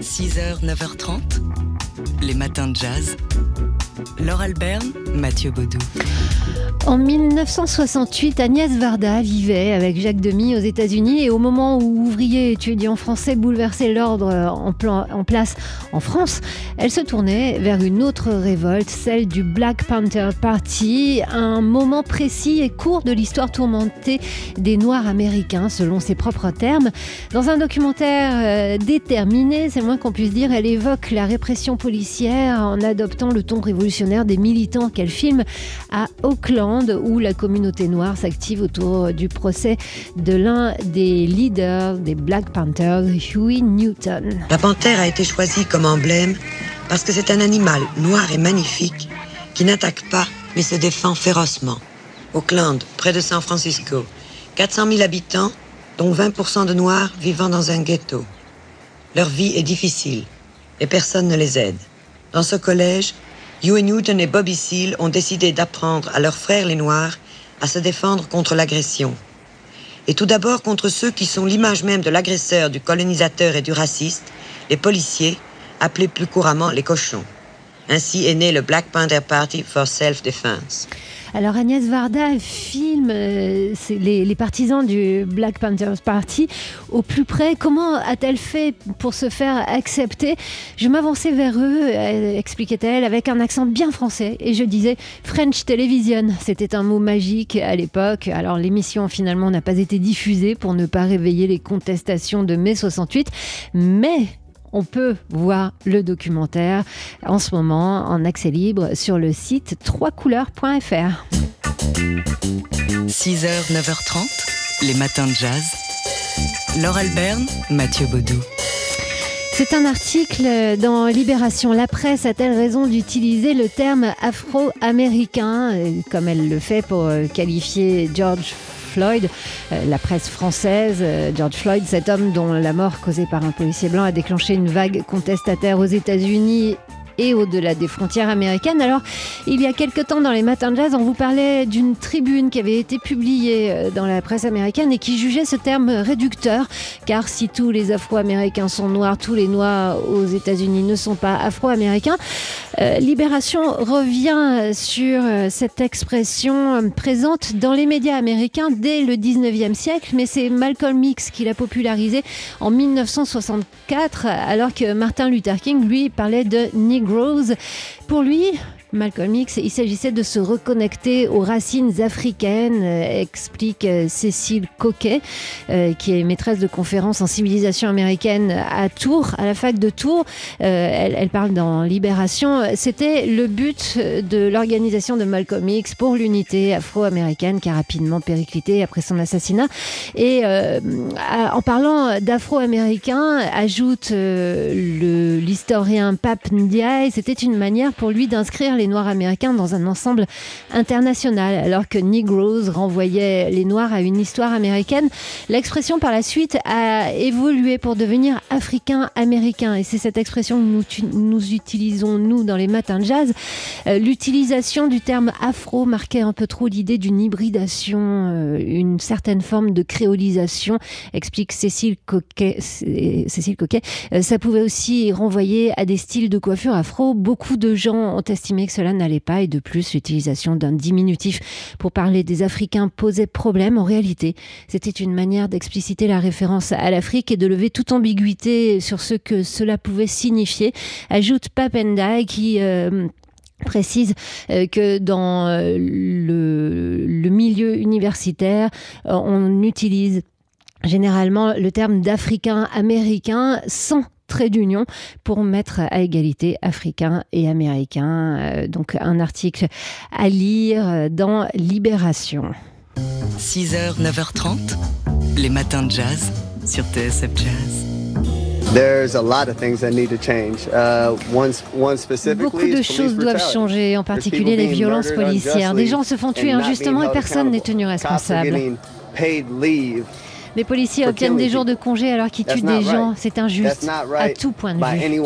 6h, 9h30, les matins de jazz. Laure Alberne, Mathieu Baudou. En 1968, Agnès Varda vivait avec Jacques Demy aux États-Unis et au moment où ouvriers et étudiants français bouleversaient l'ordre en, en, place en France, elle se tournait vers une autre révolte, celle du Black Panther Party, un moment précis et court de l'histoire tourmentée des Noirs américains, selon ses propres termes. Dans un documentaire euh, déterminé, c'est le moins qu'on puisse dire, elle évoque la répression policière en adoptant le ton révolutionnaire des militants qu'elle filme à Où la communauté noire s'active autour du procès de l'un des leaders des Black Panthers, Huey Newton. La panthère a été choisie comme emblème parce que c'est un animal noir et magnifique qui n'attaque pas mais se défend férocement. Oakland, près de San Francisco, 400 000 habitants, dont 20% de noirs vivant dans un ghetto. Leur vie est difficile et personne ne les aide. Dans ce collège, Huey Newton et Bobby Seale ont décidé d'apprendre à leurs frères les Noirs à se défendre contre l'agression. Et tout d'abord contre ceux qui sont l'image même de l'agresseur, du colonisateur et du raciste, les policiers, appelés plus couramment les cochons. Ainsi est né le Black Panther Party for Self-Defense. Alors Agnès Varda filme euh, les, partisans du Black Panthers Party au plus près. Comment a-t-elle fait pour se faire accepter? Je m'avançais vers eux, euh, expliquait-elle, avec un accent bien français. Et je disais French Television. C'était un mot magique à l'époque. Alors l'émission finalement n'a pas été diffusée pour ne pas réveiller les contestations de mai 68. Mais on peut voir le documentaire en ce moment en accès libre sur le site troiscouleurs.fr. 6h, 9h30, les matins de jazz. Laure Alberne, Mathieu Baudou. C'est un article dans Libération. La presse a-t-elle raison d'utiliser le terme afro-américain, euh, comme elle le fait pour euh, qualifier George Floyd. Euh, la presse française, euh, George Floyd, cet homme dont la mort causée par un policier blanc a déclenché une vague contestataire aux États-Unis et au-delà des frontières américaines. Alors, il y a quelque temps dans les matins de jazz, on vous parlait d'une tribune qui avait été publiée euh, dans la presse américaine et qui jugeait ce terme réducteur, car si tous les Afro-Américains sont noirs, tous les Noirs aux États-Unis ne sont pas Afro-Américains. Euh, Libération revient sur euh, cette expression présente dans les médias américains dès le 19e siècle, mais c'est Malcolm X qui l'a popularisé en 1964, alors que Martin Luther King, lui, parlait de Negro Pour lui, Malcolm X, il s'agissait de se reconnecter aux racines africaines, euh, explique euh, Cécile Coquet, euh, qui est maîtresse de conférences en civilisation américaine à Tours, à la fac de Tours. elle, parle dans Libération. C'était le but de l'organisation de Malcolm X pour l'unité afro-américaine qui a rapidement périclité après son assassinat. Et en parlant d'afro-américains, ajoute l'historien Pape Ndiaye, c'était une manière pour lui d'inscrire les Noirs américains dans un ensemble international, alors que Negroes renvoyait les Noirs à une histoire américaine. L'expression par la suite a évolué pour devenir africain-américain, et c'est cette expression que nous, utilisons, nous, dans les matins de jazz. Euh, l'utilisation du terme afro marquait un peu trop l'idée d'une hybridation, euh, une certaine forme de créolisation, explique Cécile Coquet. Cécile Coquet. Euh, ça pouvait aussi renvoyer à des styles de coiffure afro. Beaucoup de gens ont estimé que cela n'allait pas et de plus l'utilisation d'un diminutif pour parler des Africains posait problème. En réalité, c'était une manière d'expliciter la référence à l'Afrique et de lever toute ambiguïté sur ce que cela pouvait signifier, ajoute Papendai qui... Euh, précise euh, que dans euh, le, le, milieu universitaire, on utilise généralement le terme d'Africain américain sans trait d'union pour mettre à égalité africains et américains. Euh, donc un article à lire dans Libération. 6h, 9h30, les matins de jazz sur TSF Jazz. Beaucoup de choses doivent changer, en particulier les violences policières. Des gens se font tuer injustement et personne n'est tenu responsable. Les policiers obtiennent des jours de congé alors qu'ils tuent des gens. C'est injuste à tout point de vue.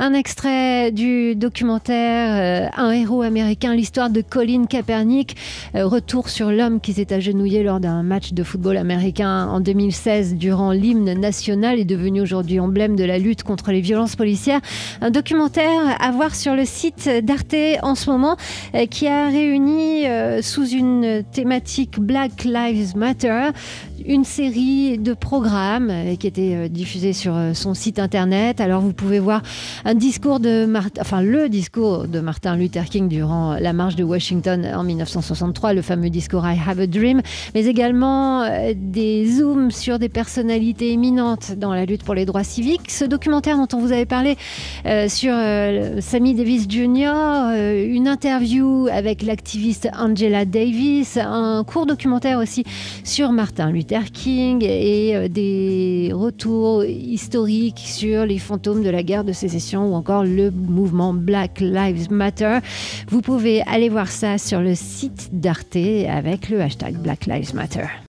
Un extrait du documentaire Un héros américain, l'histoire de Colin Kaepernick, retour sur l'homme qui s'est agenouillé lors d'un match de football américain en 2016 durant l'hymne national est devenu aujourd'hui emblème de la lutte contre les violences policières. Un documentaire à voir sur le site d'Arte en ce moment qui a réuni sous une thématique Black Lives Matter une série de programmes qui étaient diffusés sur son site internet. Alors vous pouvez voir un discours de Martin, enfin le discours de Martin Luther King durant la marche de Washington en 1963, le fameux discours I Have a Dream, mais également des zooms sur des personnalités éminentes dans la lutte pour les droits civiques. Ce documentaire dont on vous avait parlé euh, sur euh, Sammy Davis Jr., euh, une interview avec l'activiste Angela Davis, un court documentaire aussi sur Martin Luther King et des retours historiques sur les fantômes de la guerre de sécession ou encore le mouvement Black Lives Matter. Vous pouvez aller voir ça sur le site d'Arte avec le hashtag Black Lives Matter.